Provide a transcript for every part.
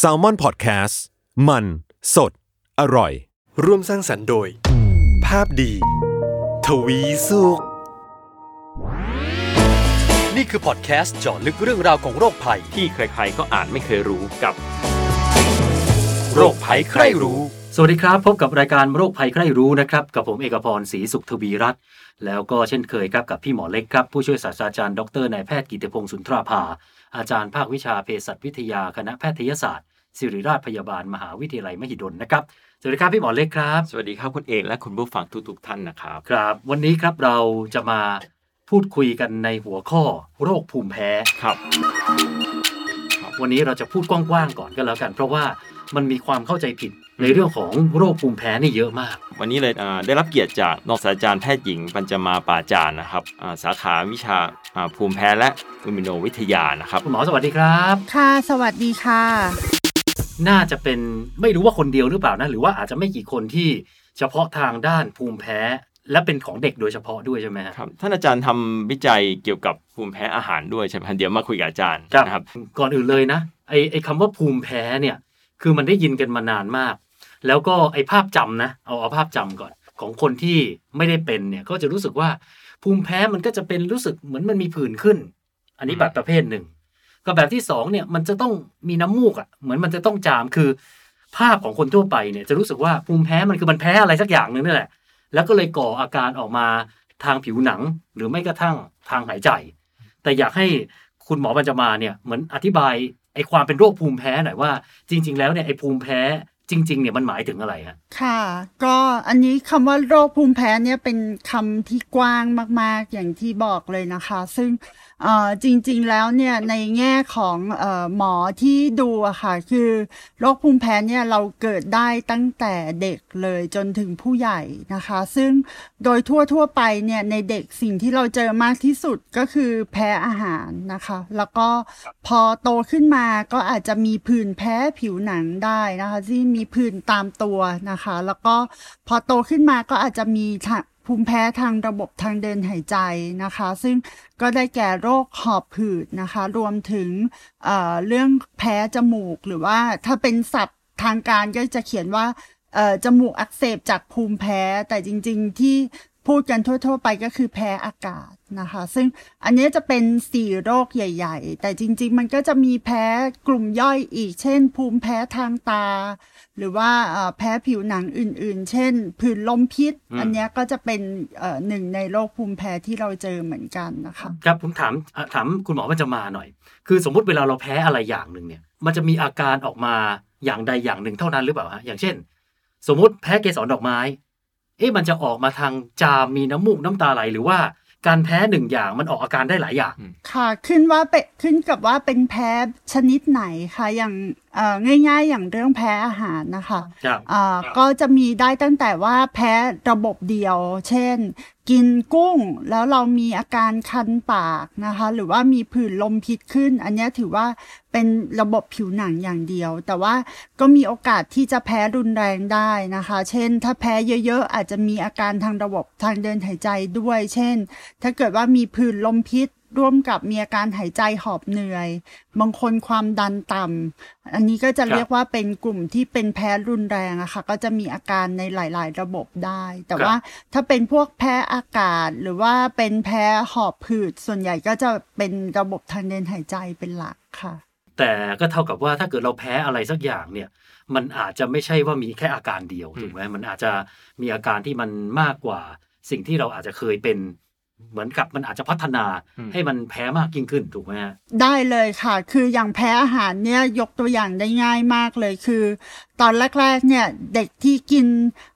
s a l ม o n PODCAST มัน สด อร่อย ร่วมสร้างสรรค์โดย ภาพดี ทวีสุข นี่คือพอดแคสต์เจาะลึกเรื่องราวของโรคภัย ที่ใครๆก็อ่านไม่เคยรู้กับ โรคภัยใครรู้ สวัสดีครับ พบกับรายการโรคภัยใครรู้นะครับ กับผมเอกพรศรีสุขทวีรัตน์แล้วก็เช่นเคยครับกับพี่หมอเล็กครับ ผู้ช่วยศาสตราจารย์ดรนายแพทย์กิติพงศ์สุนทราภา อาจารย์ภาควิชาเภสัชวิทยาคณะแพทยศาสตร์ ศิริราชพยาบาลมหาวิทยาลัยมหิดลนะครับ สวัสดีครับพี่หมอเล็กครับ สวัสดีครับคุณเอกและคุณผู้ฟังทุกๆท่านนะครับ ครับ วันนี้ครับเราจะมาพูดคุยกันในหัวข้อโรคภูมิแพ้ครับ วันนี้เราจะพูดกว้างๆก่อนก็แล้วกัน เพราะว่ามันมีความเข้าใจผิด ในเรื่องของโรคภูมิแพ้นี่เยอะมาก วันนี้เลยอ่าได้รับเกียรติจากนอกศาสตราจารย์แพทย์หญิง ปัญจมาปาจารย์นะครับอ่าสาขาวิชาอ่าภูมิแพ้และอิมมูโนวิทยานะครับคุณหมอสวัสดีครับ ค่ะ สวัสดีค่ะ น่าจะเป็นไม่รู้ว่าคนเดียวหรือเปล่านะ หรือว่าอาจจะไม่กี่คนที่เฉพาะทางด้านภูมิแพ้และเป็นของเด็กโดยเฉพาะด้วยใช่ไหมฮะครับท่านอาจารย์ทำวิจัยเกี่ยวกับภูมิแพ้อาหารด้วยใช่ไหมเดี๋ยวมาคุยกับอาจารย์นะครับก่อนอื่นเลยนะไอไอคำว่าภูมิแพ้เนี่ย คือมันได้ยินกันมานานมาก แล้วก็ไอ้ภาพจำนะ เอาเอาภาพจำก่อน ของคนที่ไม่ได้เป็นเนี่ยก็จะรู้สึกว่าภูมิแพ้มันก็จะเป็นรู้สึกเหมือนมันมีผื่นขึ้น อันนี้แบบประเภทหนึ่งก็แบบที่สองเนี่ยมันจะต้องมีน้ำมูกอะเหมือนมันจะต้องจามคือ ภาพของคนทั่วไปเนี่ยจะรู้สึกว่าภูมิแพ้มันคือมันแพ้อะไรสักอย่างหนึ่งนี่แหละ แล้วก็เลยก่ออาการออกมาทางผิวหนังหรือไม่กระทั่งทางหายใจ แต่อยากให้คุณหมอบรรจมาเนี่ยเหมือนอธิบาย ไอ้ความเป็นโรคภูมิแพ้หน่อยว่า จริง ๆ แล้วเนี่ยไอ้ภูมิแพ้จริง ๆ เนี่ยมันหมายถึงอะไรฮะค่ะ ก็อันนี้คำว่าโรคภูมิแพ้เนี่ยเป็นคำที่กว้างมาก ๆ อย่างที่บอกเลยนะคะ ซึ่ง จริงๆแล้วเนี่ยในแง่ของอหมอที่ดูอะค่ะคือโรคภูมิแพ้เนี่ยเราเกิดได้ตั้งแต่เด็กเลยจนถึงผู้ใหญ่นะคะ ซึ่งโดยทั่วๆไปเนี่ยในเด็กสิ่งที่เราเจอมากที่สุดก็คือแพ้อาหารนะคะ แล้วก็พอโตขึ้นมาก็อาจจะมีผื่นแพ้ผิวหนังได้นะคะ ที่มีผื่นตามตัวนะคะ แล้วก็พอโตขึ้นมาก็อาจจะมีท ภูมิแพ้ทางระบบทางเดินหายใจนะคะ ซึ่งก็ได้แก่โรคหอบหืดนะคะ รวมถึงเเรื่องแพ้จมูก หรือว่าถ้าเป็นศัพท์ทางการก็จะเขียนว่าจมูกอักเสบจากภูมิแพ้ แต่จริง ๆ ที่ พูดกันทั่ว ๆ ไปก็คือแพ้อากาศนะคะ ซึ่งอันนี้จะเป็นสี่โรคใหญ่ ๆ แต่จริง ๆ มันก็จะมีแพ้กลุ่มย่อยอีก เช่น ภูมิแพ้ทางตา หรือว่าเอ่อแพ้ผิวหนังอื่น ๆ เช่น ผื่นลมพิษอืมอันเนี้ยก็จะเป็นเอ่อหนึ่งในโรคภูมิแพ้ที่เราเจอเหมือนกันนะคะครับผมถามอะถามคุณหมอบรรจมาหน่อย คือสมมุติเวลาเราแพ้อะไรอย่างหนึ่งเนี่ย มันจะมีอาการออกมาอย่างใดอย่างหนึ่งเท่านั้นหรือเปล่าฮะอย่างเช่น สมมุติแพ้เกสรดอกไม้ เอ๊ะมันจะออกมาทางจามมีน้ำมูกน้ำตาไหลหรือว่าการแพ้หนึ่งอย่างมันออกอาการได้หลายอย่าง ค่ะ ขึ้นว่าเป็นขึ้นกับว่าเป็นแพ้ชนิดไหนค่ะอย่างเอ่อ ง่ายๆอย่างเรื่องแพ้อาหารนะคะครับอ่าก็จะมีได้ตั้งแต่ว่าแพ้ระบบเดียว เช่น กินกุ้งแล้วเรามีอาการคันปากนะคะ หรือว่ามีผื่นลมพิษขึ้น อันเนี้ยถือว่าเป็นระบบผิวหนังอย่างเดียว แต่ว่าก็มีโอกาสที่จะแพ้รุนแรงได้นะคะ เช่น ถ้าแพ้เยอะๆ อาจจะมีอาการทางระบบทางเดินหายใจด้วย เช่น ถ้าเกิดว่ามีผื่นลมพิษ ร่วมกับมีอาการหายใจหอบเหนื่อย บางคนความดันต่ำ อันนี้ก็จะครับเรียกว่าเป็นกลุ่มที่เป็นแพ้รุนแรงอะค่ะ ก็จะมีอาการในหลาย ๆ ระบบได้ แต่ว่าถ้าเป็นพวกแพ้อากาศ หรือว่าเป็นแพ้หอบผืด ส่วนใหญ่ก็จะเป็นระบบทางเดินหายใจเป็นหลักค่ะ แต่ก็เท่ากับว่าถ้าเกิดเราแพ้อะไรสักอย่างเนี่ย มันอาจจะไม่ใช่ว่ามีแค่อาการเดียวถูกไหมมันอาจจะมีอาการที่มันมากกว่าสิ่งที่เราอาจจะเคยเป็น เหมือนกับมันอาจจะพัฒนาอืมให้มันแพ้มากยิ่งขึ้นถูกไหมฮะได้เลยค่ะ คืออย่างแพ้อาหารเนี่ยยกตัวอย่างได้ง่ายมากเลยคือ ตอนแรกๆเนี่ยเด็กที่กิน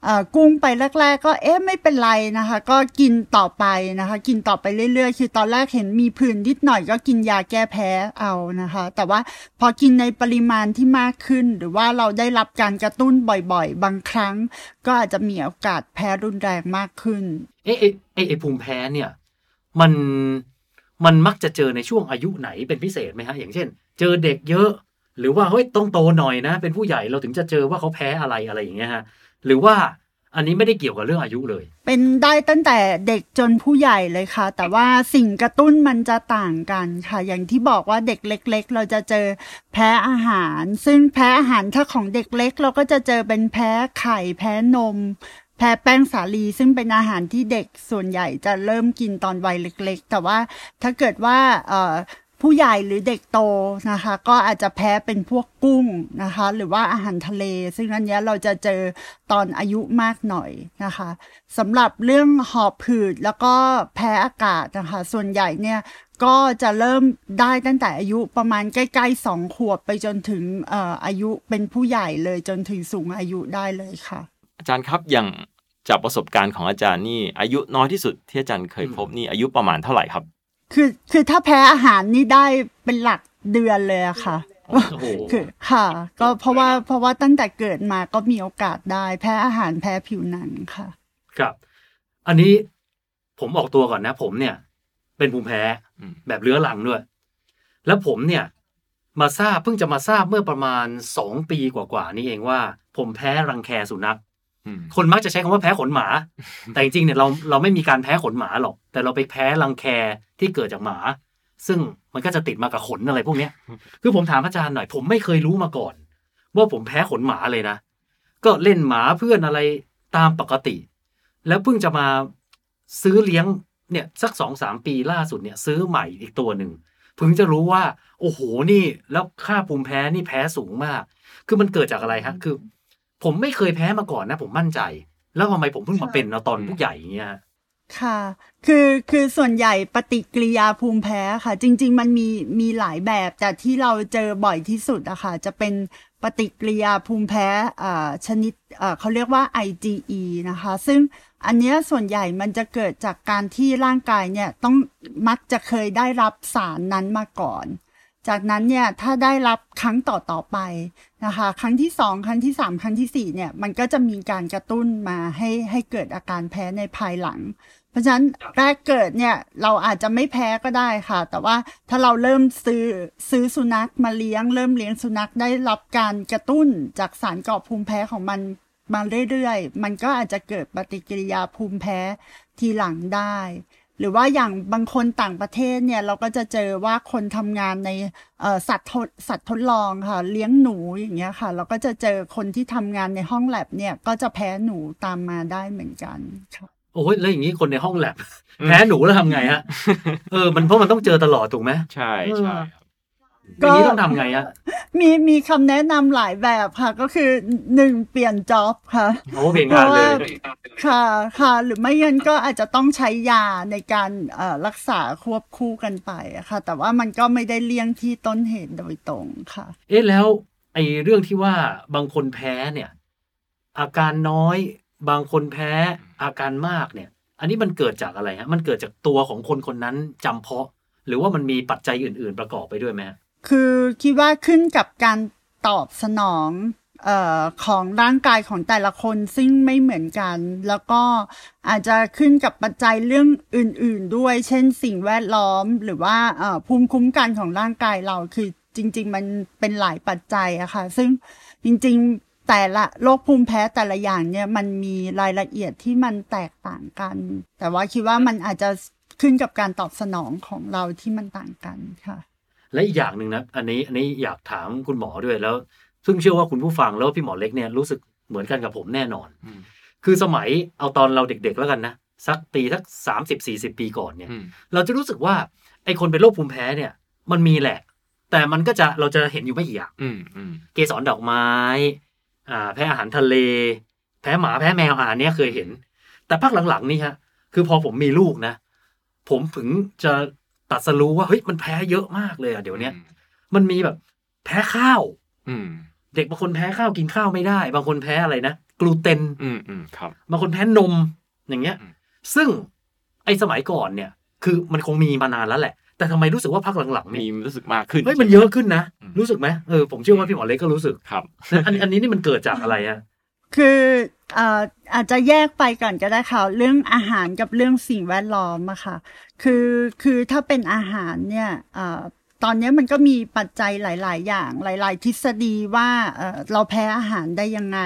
เอ่อกุ้งไปแรก ๆ ก็เอ๊ะไม่เป็นไรนะคะ ก็กินต่อไปนะคะ กินต่อไปเรื่อยๆ คือตอนแรกเห็นมีผื่นนิดหน่อยก็กินยาแก้แพ้เอานะคะ แต่ว่าพอกินในปริมาณที่มากขึ้น หรือว่าเราได้รับการกระตุ้นบ่อยๆ บางครั้ง ก็อาจจะมีโอกาสแพ้รุนแรงมากขึ้น เอ๊ะเอ๊ะเอ๊ะไอ้ภูมิแพ้เนี่ย มันมันมักจะเจอในช่วงอายุไหนเป็นพิเศษไหมฮะ อย่างเช่น เจอเด็กเยอะ หรือว่าเฮ้ยต้องโตหน่อยนะ เป็นผู้ใหญ่เราถึงจะเจอว่าเขาแพ้อะไรอะไรอย่างเงี้ยฮะ หรือว่า อันนี้ไม่ได้เกี่ยวกับเรื่องอายุเลย เป็นได้ตั้งแต่เด็กจนผู้ใหญ่เลยค่ะ แต่ว่าสิ่งกระตุ้นมันจะต่างกันค่ะ อย่างที่บอกว่าเด็กเล็ก ๆ เราจะเจอแพ้อาหาร ซึ่งแพ้อาหารถ้าของเด็กเล็ก เราก็จะเจอเป็นแพ้ไข่แพ้นม แพ้แป้งสาลี ซึ่งเป็นอาหารที่เด็กส่วนใหญ่จะเริ่มกินตอนวัยเล็ก ๆ แต่ว่าถ้าเกิดว่าเอ่อ ผู้ใหญ่หรือเด็กโตนะคะ ก็อาจจะแพ้เป็นพวกกุ้งนะคะ หรือว่าอาหารทะเล ซึ่งอันเนี้ยเราจะเจอตอนอายุมากหน่อยนะคะสำหรับเรื่องหอบหืดแล้วก็แพ้อากาศนะคะ ส่วนใหญ่เนี่ยก็จะเริ่มได้ตั้งแต่อายุประมาณใกล้ๆสองขวบไปจนถึงอออายุเป็นผู้ใหญ่เลยจนถึงสูงอายุได้เลยค่ะ อาจารย์ครับอย่างจากประสบการณ์ของอาจารย์นี่อายุน้อยที่สุดที่อาจารย์เคยพบนี่อายุประมาณเท่าไหร่ครับ คือคือถ้าแพ้อาหารนี่ได้เป็นหลักเดือนเลยอะค่ะโอ้โหคือค่ะ ก็เพราะว่าเพราะว่าตั้งแต่เกิดมาก็มีโอกาสได้ แพ้อาหารแพ้ผิวหนังค่ะ ครับ อันนี้ผมออกตัวก่อนนะ ผมเนี่ย เป็นภูมิแพ้อืมแบบเรื้อรังด้วย แล้วผมเนี่ย มาทราบเพิ่งจะมาทราบเมื่อประมาณสองปีกว่าๆนี่เองว่า ผมแพ้รังแคสุนัขอืม คนมักจะใช้คำว่าแพ้ขนหมา แต่จริงๆเนี่ยเราเราไม่มีการแพ้ขนหมาหรอก แต่เราไปแพ้รังแคที่เกิดจากหมา ซึ่งมันก็จะติดมากับขนอะไรพวกเนี้ย คือผมถามอาจารย์หน่อย ผมไม่เคยรู้มาก่อน ว่าผมแพ้ขนหมาเลยนะ ก็เล่นหมาเพื่อนอะไรตามปกติ แล้วเพิ่งจะมาซื้อเลี้ยงเนี่ยสักสองสามปีล่าสุดเนี่ยซื้อใหม่อีกตัวหนึ่งเพิ่งจะรู้ว่า โอ้โหนี่แล้วค่าภูมิแพ้นี่แพ้สูงมาก คือมันเกิดจากอะไรฮะ คือ ผมไม่เคยแพ้มาก่อนนะ ผมมั่นใจ แล้วทำไมผมเพิ่งมาเป็นเอาตอนผู้ใหญ่อย่างเงี้ยฮะค่ะ คือคือส่วนใหญ่ปฏิกิริยาภูมิแพ้ค่ะ จริง ๆ มันมีมีหลายแบบแต่ที่เราเจอบ่อยที่สุดอะค่ะ จะเป็นปฏิกิริยาภูมิแพ้อ่าชนิดเอ่อเขาเรียกว่า IgE นะคะ ซึ่งอันเนี้ยส่วนใหญ่มันจะเกิดจากการที่ร่างกายเนี่ยต้องมักจะเคยได้รับสารนั้นมาก่อน จากนั้นเนี่ยถ้าได้รับครั้งต่อต่อๆไปนะคะครั้งที่สองครั้งที่สามครั้งที่สี่เนี่ยมันก็จะมีการกระตุ้นมาให้ให้เกิดอาการแพ้ในภายหลัง เพราะฉะนั้นแรกเกิดเนี่ยเราอาจจะไม่แพ้ก็ได้ค่ะ แต่ว่าถ้าเราเริ่มซื้อซื้อสุนัขมาเลี้ยง เริ่มเลี้ยงสุนัขได้รับการกระตุ้นจากสารก่อภูมิแพ้ของมันมาเรื่อยๆ มันก็อาจจะเกิดปฏิกิริยาภูมิแพ้ทีหลังได้ หรือว่าอย่างบางคนต่างประเทศเนี่ยเราก็จะเจอว่าคนทำงานในเอ่อสัตว์ทดสัตว์ทดลองค่ะ เลี้ยงหนูอย่างเงี้ยค่ะ เราก็จะเจอคนที่ทำงานในห้องแลบเนี่ยก็จะแพ้หนูตามมาได้เหมือนกันค่ะโอ้ยแล้วอย่างนี้คนในห้องแลบแพ้หนูแล้วทำไงฮะเออมันเพราะมันต้องเจอตลอดถูกไหมใช่ใช่ ครับอย่างนี้ต้องทำไงฮะมีมีคำแนะนำหลายแบบค่ะ ก็คือหนึ่งเปลี่ยนจ็อบค่ะโอ้เปลี่ยนงานเลยค่ะค่ะ หรือไม่งั้นก็อาจจะต้องใช้ยาในการเอ่อรักษาควบคู่กันไปอะค่ะ แต่ว่ามันก็ไม่ได้เลี่ยงที่ต้นเหตุโดยตรงค่ะ เอ๊ะแล้วไอ้เรื่องที่ว่าบางคนแพ้เนี่ย อาการน้อย บางคนแพ้อาการมากเนี่ย อันนี้มันเกิดจากอะไรฮะมันเกิดจากตัวของคนคนนั้นจำเพาะ หรือว่ามันมีปัจจัยอื่น ๆ ประกอบไปด้วยไหมฮะ คือคิดว่าขึ้นกับการตอบสนองออของร่างกายของแต่ละคนซึ่งไม่เหมือนกัน แล้วก็อาจจะขึ้นกับปัจจัยเรื่องอื่น ๆ ด้วย เช่นสิ่งแวดล้อมหรือว่าภูมิคุ้มกันของร่างกายเราคือจริง ๆ มันเป็นหลายปัจจัยอะค่ะ ซึ่งจริง ๆ แต่ละโรคภูมิแพ้แต่ละอย่างเนี่ยมันมีรายละเอียดที่มันแตกต่างกัน แต่ว่าคิดว่ามันอาจจะขึ้นกับการตอบสนองของเราที่มันต่างกันค่ะ และอีกอย่างหนึ่งนะอันนี้อันนี้อยากถามคุณหมอด้วยแล้ว ซึ่งเชื่อว่าคุณผู้ฟังแล้วพี่หมอเล็กเนี่ยรู้สึกเหมือนกันกับผมแน่นอนอืมคือสมัยเอาตอนเราเด็กๆแล้วกันนะสักปีสักสามสิบสี่สิบปีก่อนเนี่ยอืมเราจะรู้สึกว่าไอ้คนเป็นโรคภูมิแพ้เนี่ย มันมีแหละ แต่มันก็จะเราจะเห็นอยู่ไม่กี่อย่างอืมอืมเกสรดอกไม้ อ่า แพ้อาหารทะเล แพ้หมาแพ้แมวอ่าอันเนี้ยเคยเห็น แต่ภาคหลังๆนี่ฮะคือพอผมมีลูกนะ ผมถึงจะ ตัดสรู้ว่าเฮ้ยมันแพ้เยอะมากเลยอะเดี๋ยวเนี้ยมันมีแบบ แพ้ข้าว อืมเด็กบางคนแพ้ข้าวกินข้าวไม่ได้ บางคนแพ้อะไรนะกลูเตนอืมอืมครับบางคนแพ้นมอย่างเงี้ยอืมซึ่งไอ้สมัยก่อนเนี่ย คือมันคงมีมานานแล้วแหละ แต่ทำไมรู้สึกว่าพักหลังๆมีนี่รู้สึกมากขึ้นเฮ้ยมันเยอะขึ้นนะอืมรู้สึกไหมเออผมเชื่อว่าพี่หมอเล็กก็รู้สึกครับนะอันอันนี้นี่มันเกิดจากอะไรอะคือเอ่อาจจะแยกไปก่อนก็ได้ค่ะ เรื่องอาหารกับเรื่องสิ่งแวดล้อมอะค่ะ คือคือถ้าเป็นอาหารเนี่ยเตอนนี้มันก็มีปัจจัยหลาย ๆ อย่างหลาย ๆ ทฤษฎีว่าเราแพ้อาหารได้ยังไง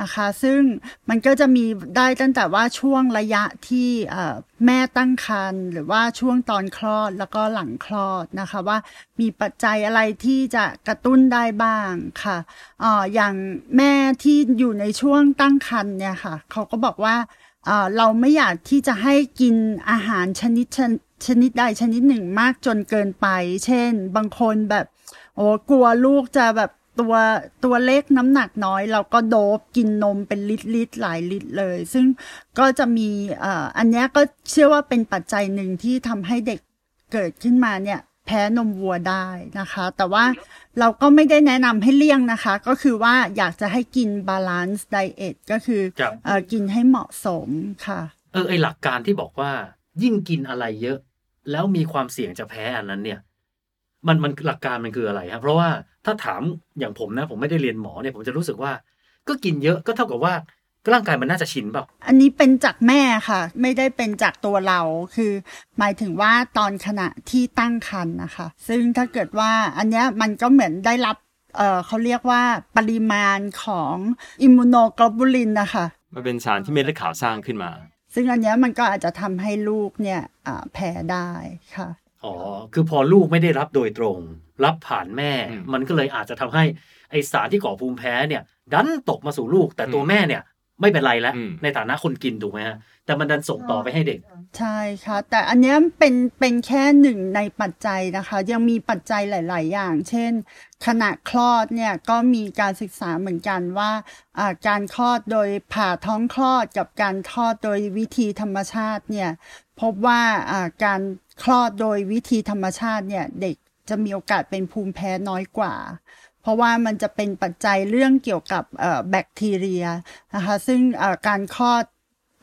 นะคะ ซึ่งมันก็จะมีได้ตั้งแต่ว่าช่วงระยะที่แม่ตั้งครรภ์หรือว่าช่วงตอนคลอดแล้วก็หลังคลอดนะคะว่ามีปัจจัยอะไรที่จะกระตุ้นได้บ้างค่ะอออย่างแม่ที่อยู่ในช่วงตั้งครรภ์เนี่ยค่ะเขาก็บอกว่าเอ่อเราไม่อยากที่จะให้กินอาหารชนิดชน ชนิดใดชนิดหนึ่งมากจนเกินไป เช่น บางคนแบบโอ้กลัวลูกจะแบบตัวตัวเล็กน้ำหนักน้อย เราก็โดบกินนมเป็นลิตรลิตรหลายลิตรเลย ซึ่งก็จะมีเอ่ออันเนี้ยก็เชื่อว่าเป็นปัจจัยหนึ่งที่ทำให้เด็กเกิดขึ้นมาเนี่ยแพ้นมวัวได้นะคะ แต่ว่าเราก็ไม่ได้แนะนำให้เลี่ยงนะคะ ก็คือว่าอยากจะให้กิน balance diet ก็คือครับเอ่อกินให้เหมาะสมค่ะ เออไอหลักการที่บอกว่ายิ่งกินอะไรเยอะ แล้วมีความเสี่ยงจะแพ้อันนั้นเนี่ย มันมันหลักการมันคืออะไรครับเพราะว่าถ้าถามอย่างผมนะ ผมไม่ได้เรียนหมอเนี่ยผมจะรู้สึกว่า ก็กินเยอะก็เท่ากับว่าร่างกายมันน่าจะชินเปล่า อันนี้เป็นจากแม่ค่ะ ไม่ได้เป็นจากตัวเรา คือ หมายถึงว่าตอนขณะที่ตั้งครรภ์นะคะ ซึ่งถ้าเกิดว่าอันเนี้ยมันก็เหมือนได้รับ เอ่อเขาเรียกว่าปริมาณของอิมมูโนโกลบูลินนะคะ มันเป็นสารที่เม็ดเลือดขาวสร้างขึ้นมา ซึ่งอันเนี้ยมันก็อาจจะทำให้ลูกเนี่ยอ่าแพ้ได้ค่ะอ๋อ คือพอลูกไม่ได้รับโดยตรง รับผ่านแม่อืมมันก็เลยอาจจะทำให้ไอสารที่ก่อภูมิแพ้เนี่ย ดันตกมาสู่ลูกแต่ตัวอืมแม่เนี่ย ไม่เป็นไรแล้วอืมในฐานะคนกินถูกไหมฮะแต่มันดันส่งต่อไปให้เด็ก ใช่ค่ะ แต่อันนี้เป็นเป็นแค่หนึ่งในปัจจัยนะคะ ยังมีปัจจัยหลาย ๆ อย่าง เช่น ขณะคลอดเนี่ยก็มีการศึกษาเหมือนกันว่าการคลอดโดยผ่าท้องคลอดกับการคลอดโดยวิธีธรรมชาติเนี่ยพบว่าการคลอดโดยวิธีธรรมชาติเนี่ยเด็กจะมีโอกาสเป็นภูมิแพ้น้อยกว่า เพราะว่ามันจะเป็นปัจจัยเรื่องเกี่ยวกับแบคทีเรียนะคะซึ่งการคลอด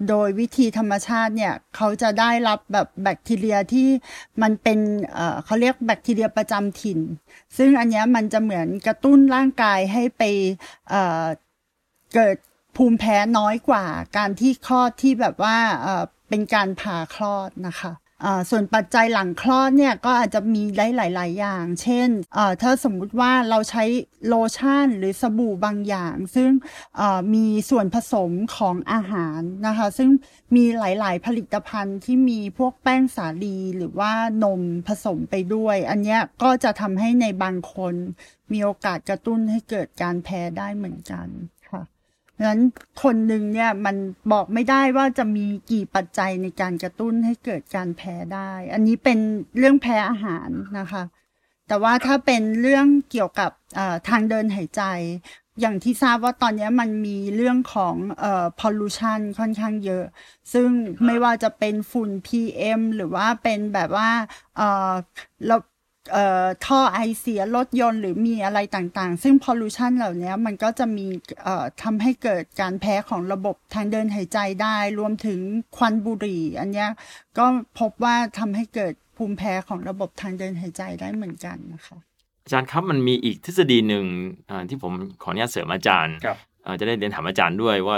โดยวิธีธรรมชาติเนี่ยเขาจะได้รับแบบแบคทีเรียที่มันเป็นเขาเรียกแบคทีเรียประจำถิ่น ซึ่งอันนี้มันจะเหมือนกระตุ้นร่างกายให้ไปเเกิดภูมิแพ้น้อยกว่าการที่คลอดที่แบบว่าเเป็นการผ่าคลอดนะคะ ส่วนปัจจัยหลังคลอดเนี่ยก็อาจจะมีได้หลาย ๆ อย่าง เช่นเอ่อถ้าสมมุติว่าเราใช้โลชั่นหรือสบู่บางอย่าง ซึ่งมีส่วนผสมของอาหารนะคะ ซึ่งมีหลาย ๆ ผลิตภัณฑ์ที่มีพวกแป้งสาลีหรือว่านมผสมไปด้วย อันนี้ก็จะทำให้ในบางคนมีโอกาสกระตุ้นให้เกิดการแพ้ได้เหมือนกัน ฉะนั้นคนหนึ่งเนี่ยมันบอกไม่ได้ว่าจะมีกี่ปัจจัยในการกระตุ้นให้เกิดการแพ้ได้ อันนี้เป็นเรื่องแพ้อาหารนะคะ แต่ว่าถ้าเป็นเรื่องเกี่ยวกับทางเดินหายใจ อย่างที่ทราบว่าตอนนี้มันมีเรื่องของเอ่อ pollution ค่อนข้างเยอะ ซึ่งไม่ว่าจะเป็นฝุ่น PM หรือว่าเป็นแบบว่าเอ่อแล้วเอ่อ ท่อไอเสียรถยนต์หรือมีอะไรต่างๆ ซึ่ง pollution เหล่านี้มันก็จะมีเอ่อทำให้เกิดการแพ้ของระบบทางเดินหายใจได้ รวมถึงควันบุหรี่ อันเนี้ยก็พบว่าทำให้เกิดภูมิแพ้ของระบบทางเดินหายใจได้เหมือนกันนะคะ อาจารย์ครับมันมีอีกทฤษฎีหนึ่งอ่าที่ผมขออนุญาตเสริมอาจารย์ครับอ่าจะได้เรียนถามอาจารย์ด้วยว่า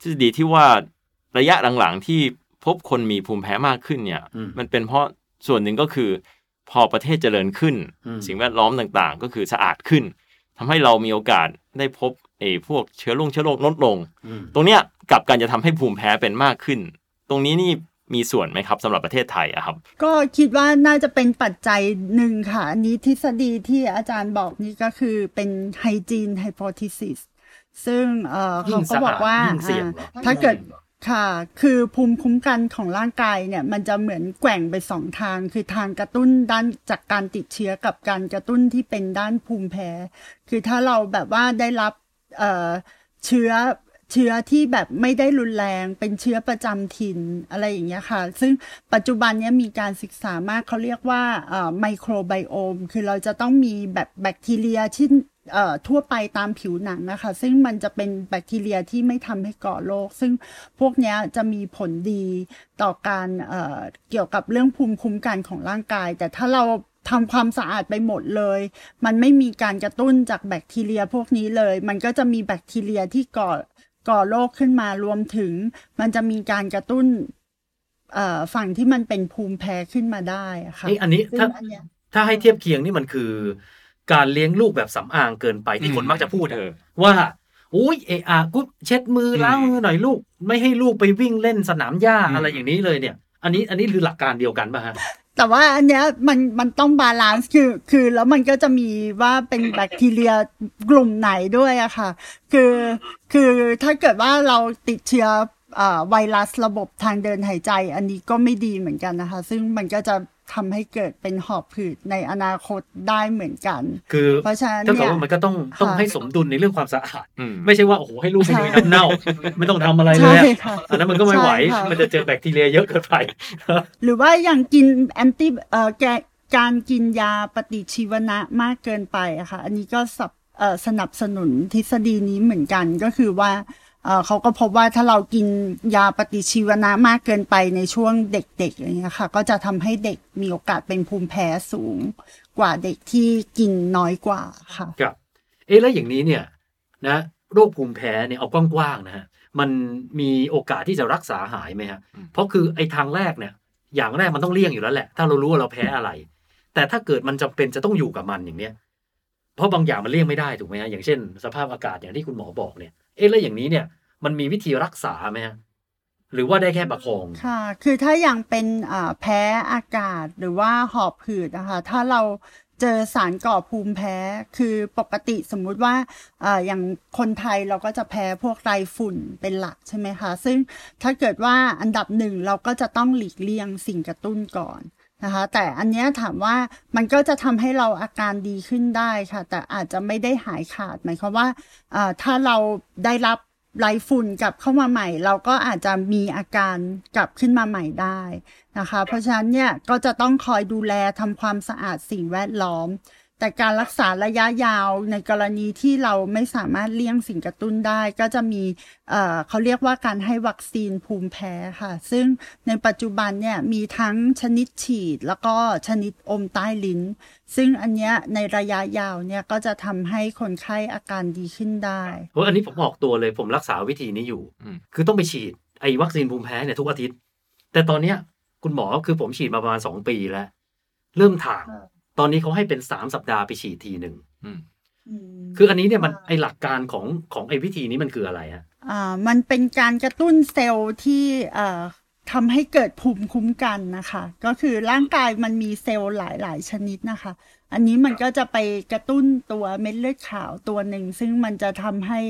ทฤษฎีที่ว่าระยะหลังๆที่พบคนมีภูมิแพ้มากขึ้นเนี่ยอืมมันเป็นเพราะส่วนหนึ่งก็คือ พอประเทศเจริญขึ้นอืมสิ่งแวดล้อมต่างๆ ก็คือสะอาดขึ้นทำให้เรามีโอกาสได้พบไอ้พวกเชื้อโรคเชื้อโรคลดลงอืมตรงเนี้ยกลับกันจะทำให้ภูมิแพ้เป็นมากขึ้น ตรงนี้นี่มีส่วนไหมครับสำหรับประเทศไทยอะครับ ก็คิดว่าน่าจะเป็นปัจจัยหนึ่งค่ะอันนี้ทฤษฎีที่อาจารย์บอกนี่ก็คือเป็นไฮจีนไฮโพทิซิสซึ่งเอ่อยิ่เขางก็บอกว่าสะอาดยิ่งเสี่ยงเหรออ่าถ้าเกิด ค่ะ คือภูมิคุ้มกันของร่างกายเนี่ย มันจะเหมือนแกว่งไปสองทาง คือทางกระตุ้นด้านจากการติดเชื้อกับการกระตุ้นที่เป็นด้านภูมิแพ้ คือถ้าเราแบบว่าได้รับเเชื้อเชื้อที่แบบไม่ได้รุนแรงเป็นเชื้อประจำถิ่นอะไรอย่างเงี้ยค่ะ ซึ่งปัจจุบันเนี้ยมีการศึกษามากเขาเรียกว่าไมโครไบโอม คือเราจะต้องมีแบบแบคทีเรียที่ ทั่วไปตามผิวหนังนะคะ ซึ่งมันจะเป็นแบคทีเรียที่ไม่ทำให้ก่อโรคซึ่งพวกเนี้ยจะมีผลดีต่อการเอ่อเกี่ยวกับเรื่องภูมิคุ้มกันของร่างกาย แต่ถ้าเราทำความสะอาดไปหมดเลย มันไม่มีการกระตุ้นจากแบคทีเรียพวกนี้เลย มันก็จะมีแบคทีเรียที่ก่อก่อโรคขึ้นมารวมถึง มันจะมีการกระตุ้นเอ่อฝั่งที่มันเป็นภูมิแพ้ขึ้นมาได้อะค่ะนี่อันนี้ซึ่งถ้าอันเนี้ยถ้าให้เทียบเคียงนี่มันคือ การเลี้ยงลูกแบบสำอางเกินไปที่คนมักจะพูดเออะอว่าอุ้ยเอะอะกูเช็ดมือล้างมือหน่อยลูก ไม่ให้ลูกไปวิ่งเล่นสนามหญ้าอืมอะไรอย่างนี้เลยเนี่ย อันนี้อันนี้คือหลักการเดียวกันป่ะฮะแต่ว่าอันเนี้ยมันมันต้อง balance คือคือแล้วมันก็จะมีว่าเป็นแบคทีเรียกลุ่มไหนด้วยอะค่ะ คือคือถ้าเกิดว่าเราติดเชื้อเอ่อไวรัสระบบทางเดินหายใจ อันนี้ก็ไม่ดีเหมือนกันนะคะ ซึ่งมันก็จะ ทำให้เกิดเป็นหอบหืดในอนาคตได้เหมือนกัน คือเพราะฉะนั้นเท่ากับเนี่ยว่ามันก็ต้องต้องค่ะให้สมดุลในเรื่องความสะอาดอืมไม่ใช่ว่าโอ้โหให้ลูกไปใช่ลุยน้ำเน่า ไม่ต้องทำอะไรเลใช่ยอะค่ะอันนั้นมันก็ไม่ไหวใช่ค่ะมันจะเจอแบคทีเรียเยอะเกินไป หรือว่าอย่างกินแอนตี้เอ่อแกการกินยาปฏิชีวนะมากเกินไปอะค่ะ อันนี้ก็สับเอ่อสนับสนุนทฤษฎีนี้เหมือนกันก็คือว่า เอ่อเขาก็พบว่าถ้าเรากินยาปฏิชีวนะมากเกินไปในช่วงเด็กๆอย่างเงี้ยค่ะ ก็จะทำให้เด็กมีโอกาสเป็นภูมิแพ้สูงกว่าเด็กที่กินน้อยกว่าค่ะครับเอ๊ะแล้วอย่างนี้เนี่ยนะโรคภูมิแพ้เนี่ยเอากว้างๆนะฮะมันมีโอกาสที่จะรักษาหายไหมฮะอืมเพราะคือไอ้ทางแรกเนี่ย อย่างแรกมันต้องเลี่ยงอยู่แล้วแหละ ถ้าเรารู้ว่าเราแพ้อะไร แต่ถ้าเกิดมันจำเป็นจะต้องอยู่กับมันอย่างเนี้ยเพราะบางอย่างมันเลี่ยงไม่ได้ถูกไหมฮะอย่างเช่น สภาพอากาศอย่างที่คุณหมอบอกเนี่ย เอ๊ะแล้วอย่างนี้เนี่ยมันมีวิธีรักษาไหมฮะหรือว่าได้แค่ประคองค่ะ คือถ้าอย่างเป็นแพ้อากาศหรือว่าหอบหืดนะคะถ้าเราเจอสารก่อภูมิแพ้ คือปกติสมมุติว่าอ่าอย่างคนไทยเราก็จะแพ้พวกไรฝุ่นเป็นหลักใช่ไหมคะ ซึ่งถ้าเกิดว่าอันดับหนึ่งเราก็จะต้องหลีกเลี่ยงสิ่งกระตุ้นก่อน นะคะ แต่อันเนี้ยถามว่ามันก็จะทำให้เราอาการดีขึ้นได้ค่ะ แต่อาจจะไม่ได้หายขาดหมายความว่าอ่าถ้าเราได้รับไรฝุ่นกลับเข้ามาใหม่ เราก็อาจจะมีอาการกลับขึ้นมาใหม่ได้นะคะ เพราะฉะนั้นเนี่ยก็จะต้องคอยดูแลทำความสะอาดสิ่งแวดล้อม แต่การรักษาระยะยาวในกรณีที่เราไม่สามารถเลี่ยงสิ่งกระตุ้นได้ ก็จะมีเอ่อเขาเรียกว่าการให้วัคซีนภูมิแพ้ค่ะ ซึ่งในปัจจุบันเนี่ยมีทั้งชนิดฉีดแล้วก็ชนิดอมใต้ลิ้น ซึ่งอันเนี้ยในระยะยาวเนี่ยก็จะทำให้คนไข้อาการดีขึ้นได้เพราะอันนี้ผมออกตัวเลยผมรักษาวิธีนี้อยู่อืมคือต้องไปฉีดไอ้วัคซีนภูมิแพ้เนี่ยทุกอาทิตย์ แต่ตอนเนี้ยคุณหมอคือผมฉีดมาประมาณสองปีแล้ว เริ่มถาง ตอนนี้เขาให้เป็นสามสัปดาห์ไปฉีดทีหนึ่งอืมคืออันนี้เนี่ยมันไอหลักการของของไอวิธีนี้มันคืออะไรฮะอ่ามันเป็นการกระตุ้นเซลล์ที่เอ่อทำให้เกิดภูมิคุ้มกันนะคะ ก็คือร่างกายมันมีเซลล์หลาย ๆ ชนิดนะคะ อันนี้มันก็จะไปกระตุ้นตัวเม็ดเลือดขาวตัวหนึ่ง ซึ่งมันจะทำให้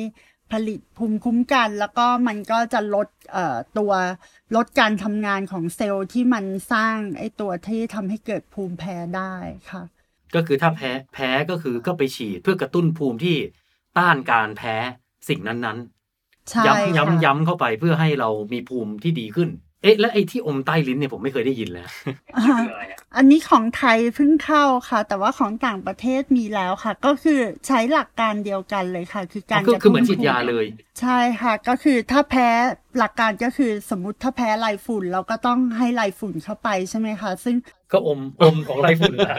ผลิตภูมิคุ้มกัน แล้วก็มันก็จะลดเอ่อตัวลดการทำงานของเซลล์ที่มันสร้างไอ้ตัวที่ทำให้เกิดภูมิแพ้ได้ค่ะ ก็คือถ้าแพ้แพ้ก็คือก็ไปฉีดเพื่อกระตุ้นภูมิที่ต้านการแพ้สิ่งนั้นใช่ๆย้ำค่ะย้ำย้ำเข้าไปเพื่อให้เรามีภูมิที่ดีขึ้น เอ๊ะ แล้วไอ้ที่อมใต้ลิ้นเนี่ยผมไม่เคยได้ยินเลยอ่าอันนี้ของไทยเพิ่งเข้าค่ะ แต่ว่าของต่างประเทศมีแล้วค่ะ ก็คือใช้หลักการเดียวกันเลยค่ะ คือการคือระคือตุ้เหมือนฉีดยาเลย ใช่ค่ะ ก็คือถ้าแพ้หลักการก็คือสมมุติถ้าแพ้ไรฝุ่นเราก็ต้องให้ไรฝุ่นเข้าไปใช่ไหมคะ ซึ่งก็อมอมของไรฝุ่นนะ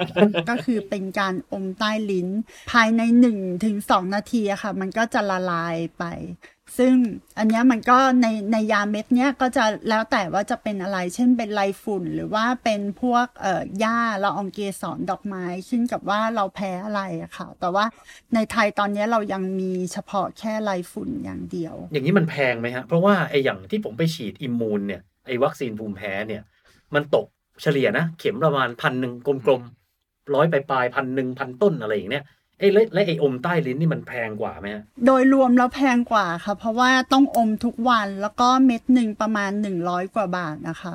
ก็คือเป็นการอมใต้ลิ้น ภายในหนึ่งถึงสองนาทีอะค่ะ มันก็จะละลายไป ซึ่งอันนี้มันก็ในในยาเม็ดเนี้ยก็จะแล้วแต่ว่าจะเป็นอะไร เช่นเป็นไรฝุ่น หรือว่าเป็นพวกเอ่อหญ้าละอองเกสรดอกไม้ขึ้นกับว่าเราแพ้อะไรอะค่ะ แต่ว่าในไทยตอนนี้เรายังมีเฉพาะแค่ไรฝุ่นอย่างเดียว อย่างนี้มันแพงไหมฮะ เพราะว่าไออย่างที่ผมไปฉีดอิมมูนเนี่ยไอวัคซีนภูมิแพ้เนี่ย มันตกเฉลี่ยนะ เข็มประมาณพันหนึ่งกลมๆร้อยปลายๆพันหนึ่งพันต้นอะไรอย่างเนี้ย เอ้แล้วแล้วไอ้อมใต้ลิ้นนี่มันแพงกว่าไหมโดยรวมแล้วแพงกว่าค่ะ เพราะว่าต้องอมทุกวันแล้วก็เม็ดหนึ่งประมาณหนึ่งร้อยกว่าบาทนะคะ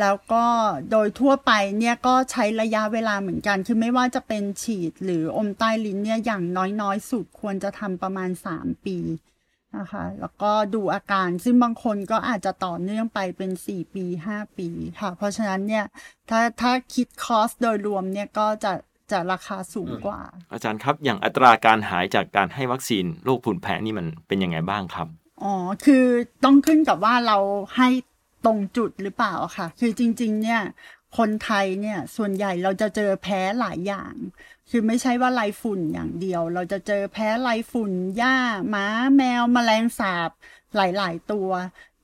แล้วก็โดยทั่วไปเนี่ยก็ใช้ระยะเวลาเหมือนกัน คือไม่ว่าจะเป็นฉีดหรืออมใต้ลิ้นเนี่ยอย่างน้อยๆ สุดควรจะทำประมาณ3ปีนะคะ แล้วก็ดูอาการซึ่งบางคนก็อาจจะต่อเนื่องไปเป็น4ปี5ปีค่ะ เพราะฉะนั้นเนี่ยถ้าถ้าคิดคอสโดยรวมเนี่ยก็จะ จะราคาสูงกว่า อาจารย์ครับอย่างอัตราการหายจากการให้วัคซีนโรคผื่นแพ้นี่มันเป็นยังไงบ้างครับอ๋อคือต้องขึ้นกับว่าเราให้ตรงจุดหรือเปล่าค่ะ คือจริง ๆ เนี่ยคนไทยเนี่ยส่วนใหญ่เราจะเจอแพ้หลายอย่าง คือไม่ใช่ว่าไรฝุ่นอย่างเดียว เราจะเจอแพ้ไรฝุ่นหญ้าหมาแมวแมลงสาบหลายๆตัว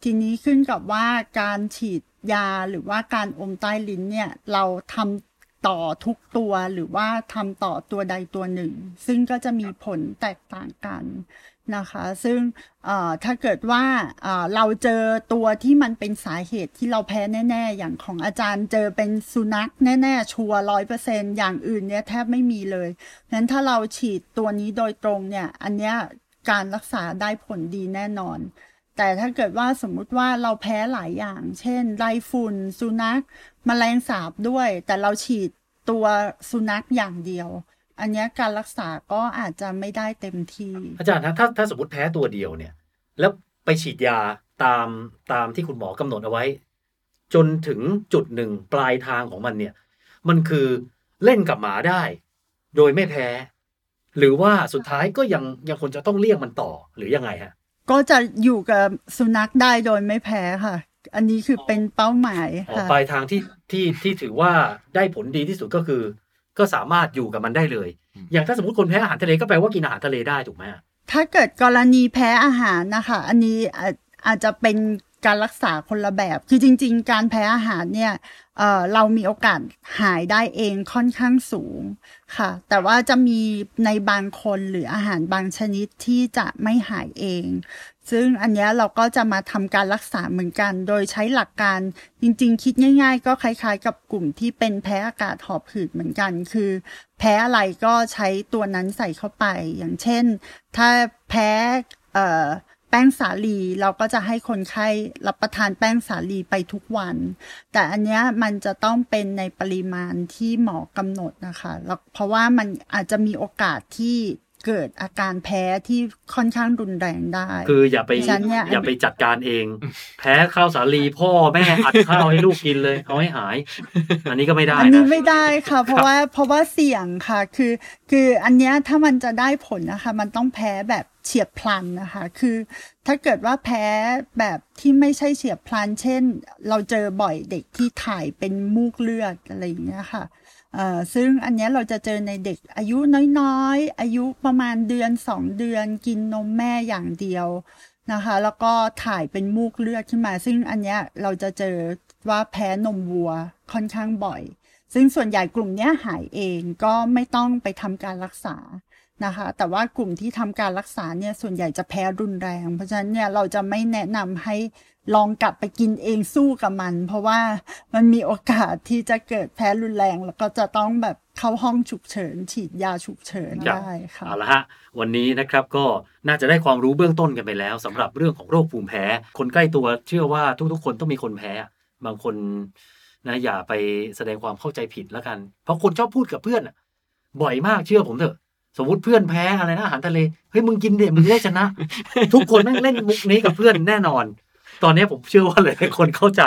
ทีนี้ขึ้นกับว่าการฉีดยาหรือว่าการอมใต้ลิ้นเนี่ย เราทำ ต่อทุกตัวหรือว่าทำต่อตัวใดตัวหนึ่ง ซึ่งก็จะมีผลแตกต่างกันนะคะ ซึ่งถ้าเกิดว่าเราเจอตัวที่มันเป็นสาเหตุที่เราแพ้แน่ ๆ อย่างของอาจารย์เจอเป็นสุนัขแน่ ๆ ชัวร้อยเปอร์เซ็นอย่างอื่นเนี่ยแทบไม่มีเลยนั้นถ้าเราฉีดตัวนี้โดยตรงเนี่ย อันเนี้ยการรักษาได้ผลดีแน่นอน แต่ถ้าเกิดว่าสมมุติว่าเราแพ้หลายอย่าง เช่นไรฝุ่นสุนัขมแมลงสาบด้วย แต่เราฉีด ตัวสุนัขอย่างเดียว อันเนี้ยการรักษาก็อาจจะไม่ได้เต็มที่ อาจารย์ถ้าถ้าถ้าสมมติแพ้ตัวเดียวเนี่ย แล้วไปฉีดยาตามตามที่คุณหมอกำหนดเอาไว้ จนถึงจุดหนึ่งปลายทางของมันเนี่ย มันคือเล่นกับหมาได้ โดยไม่แพ้ หรือว่าสุดท้ายก็ยังยังคนจะต้องเลี่ยงมันต่อหรือยังไงฮะก็จะอยู่กับสุนัขได้โดยไม่แพ้ค่ะ อันนี้คือเป็นเป้าหมายอ๋อค่ะปลายทางที่ที่ที่ถือว่าได้ผลดีที่สุดก็คือ ก็สามารถอยู่กับมันได้เลย อย่างถ้าสมมติคนแพ้อาหารทะเลก็แปลว่ากินอาหารทะเลได้ถูกไหมฮะถ้าเกิดกรณีแพ้อาหารนะคะ อันนี้อาจอาจจะเป็น การรักษาคนละแบบ คือจริง ๆ การแพ้อาหารเนี่ยเเรามีโอกาสหายได้เองค่อนข้างสูงค่ะ แต่ว่าจะมีในบางคนหรืออาหารบางชนิดที่จะไม่หายเอง ซึ่งอันนี้เราก็จะมาทำการรักษาเหมือนกัน โดยใช้หลักการจริง ๆ คิดง่าย ๆ ก็คล้าย ๆ กับกลุ่มที่เป็นแพ้อากาศหอบหืดเหมือนกัน คือ แพ้อะไรก็ใช้ตัวนั้นใส่เข้าไป อย่างเช่น ถ้าแพ้เอ่อ แป้งสาลีเราก็จะให้คนไข้รับประทานแป้งสาลีไปทุกวัน แต่อันเนี้ยมันจะต้องเป็นในปริมาณที่หมอกำหนดนะคะแล้วเพราะว่ามันอาจจะมีโอกาสที่เกิดอาการแพ้ที่ค่อนข้างรุนแรงได้ คืออย่าไปฉันเนี่ยอย่าไปจัดการเอง แพ้ข้าวสาลีพ่อแม่อัดข้าวให้ลูกกินเลยเอาให้หาย อันนี้ก็ไม่ได้อันนี้นะไม่ได้ค่ะ เพราะว่าเพราะว่าเสี่ยงค่ะ คือ คืออันเนี้ยถ้ามันจะได้ผลนะคะ มันต้องแพ้แบบ เฉียบพลันนะคะ คือถ้าเกิดว่าแพ้แบบที่ไม่ใช่เฉียบพลัน เช่น เราเจอบ่อยเด็กที่ถ่ายเป็นมูกเลือดอะไรอย่างเงี้ยค่ะซึ่งอันเนี้ยเราจะเจอในเด็กอายุน้อยๆ อายุประมาณเดือนสองเดือนกินนมแม่อย่างเดียวนะคะ แล้วก็ถ่ายเป็นมูกเลือดขึ้นมา ซึ่งอันเนี้ยเราจะเจอว่าแพ้นมวัวค่อนข้างบ่อย ซึ่งส่วนใหญ่กลุ่มเนี้ยหายเองก็ไม่ต้องไปทำการรักษา นะคะ แต่ว่ากลุ่มที่ทำการรักษาเนี่ยส่วนใหญ่จะแพ้รุนแรง เพราะฉะนั้นเนี่ยเราจะไม่แนะนำให้ลองกลับไปกินเองสู้กับมัน เพราะว่ามันมีโอกาสที่จะเกิดแพ้รุนแรง แล้วก็จะต้องแบบเข้าห้องฉุกเฉิน ฉีดยาฉุกเฉินครับได้ค่ะเอาละฮะวันนี้นะครับก็น่าจะได้ความรู้เบื้องต้นกันไปแล้วสำหรับเรื่องของโรคภูมิแพ้ คนใกล้ตัวเชื่อว่าทุกๆ คนต้องมีคนแพ้ บางคนนะอย่าไปแสดงความเข้าใจผิดแล้วกัน เพราะคนชอบพูดกับเพื่อนอะบ่อยมากเชื่อผมเถอะ สมมติเพื่อนแพ้อะไรนะอาหารทะเลเฮ้ยมึงกินเด็มึงจะได้ชนะ ทุกคนแม่งเล่นมุกนี้กับเพื่อนแน่นอน ตอนนี้ผมเชื่อว่าหลายๆคนเข้าใจ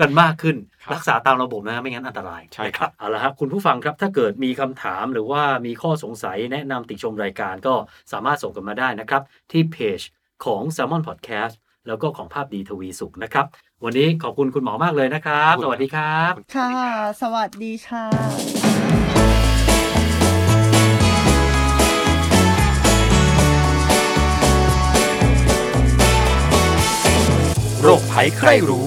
กันมากขึ้น รักษาตามระบบนะไม่งั้นอันตรายใช่ครับเอาละครับคุณผู้ฟังครับถ้าเกิดมีคำถามหรือว่ามีข้อสงสัยแนะนำติชมรายการก็สามารถส่งกันมาได้นะครับ ที่เพจของ s ซ l m o n Podcast แล้วก็ของภาพดีทวีสุขนะครับ วันนี้ขอบคุณคุณหมอมากเลยนะครับขอบคุณสวัสดีครับ ค่ะ สวัสดีค่ะ โรคภัยใครรู้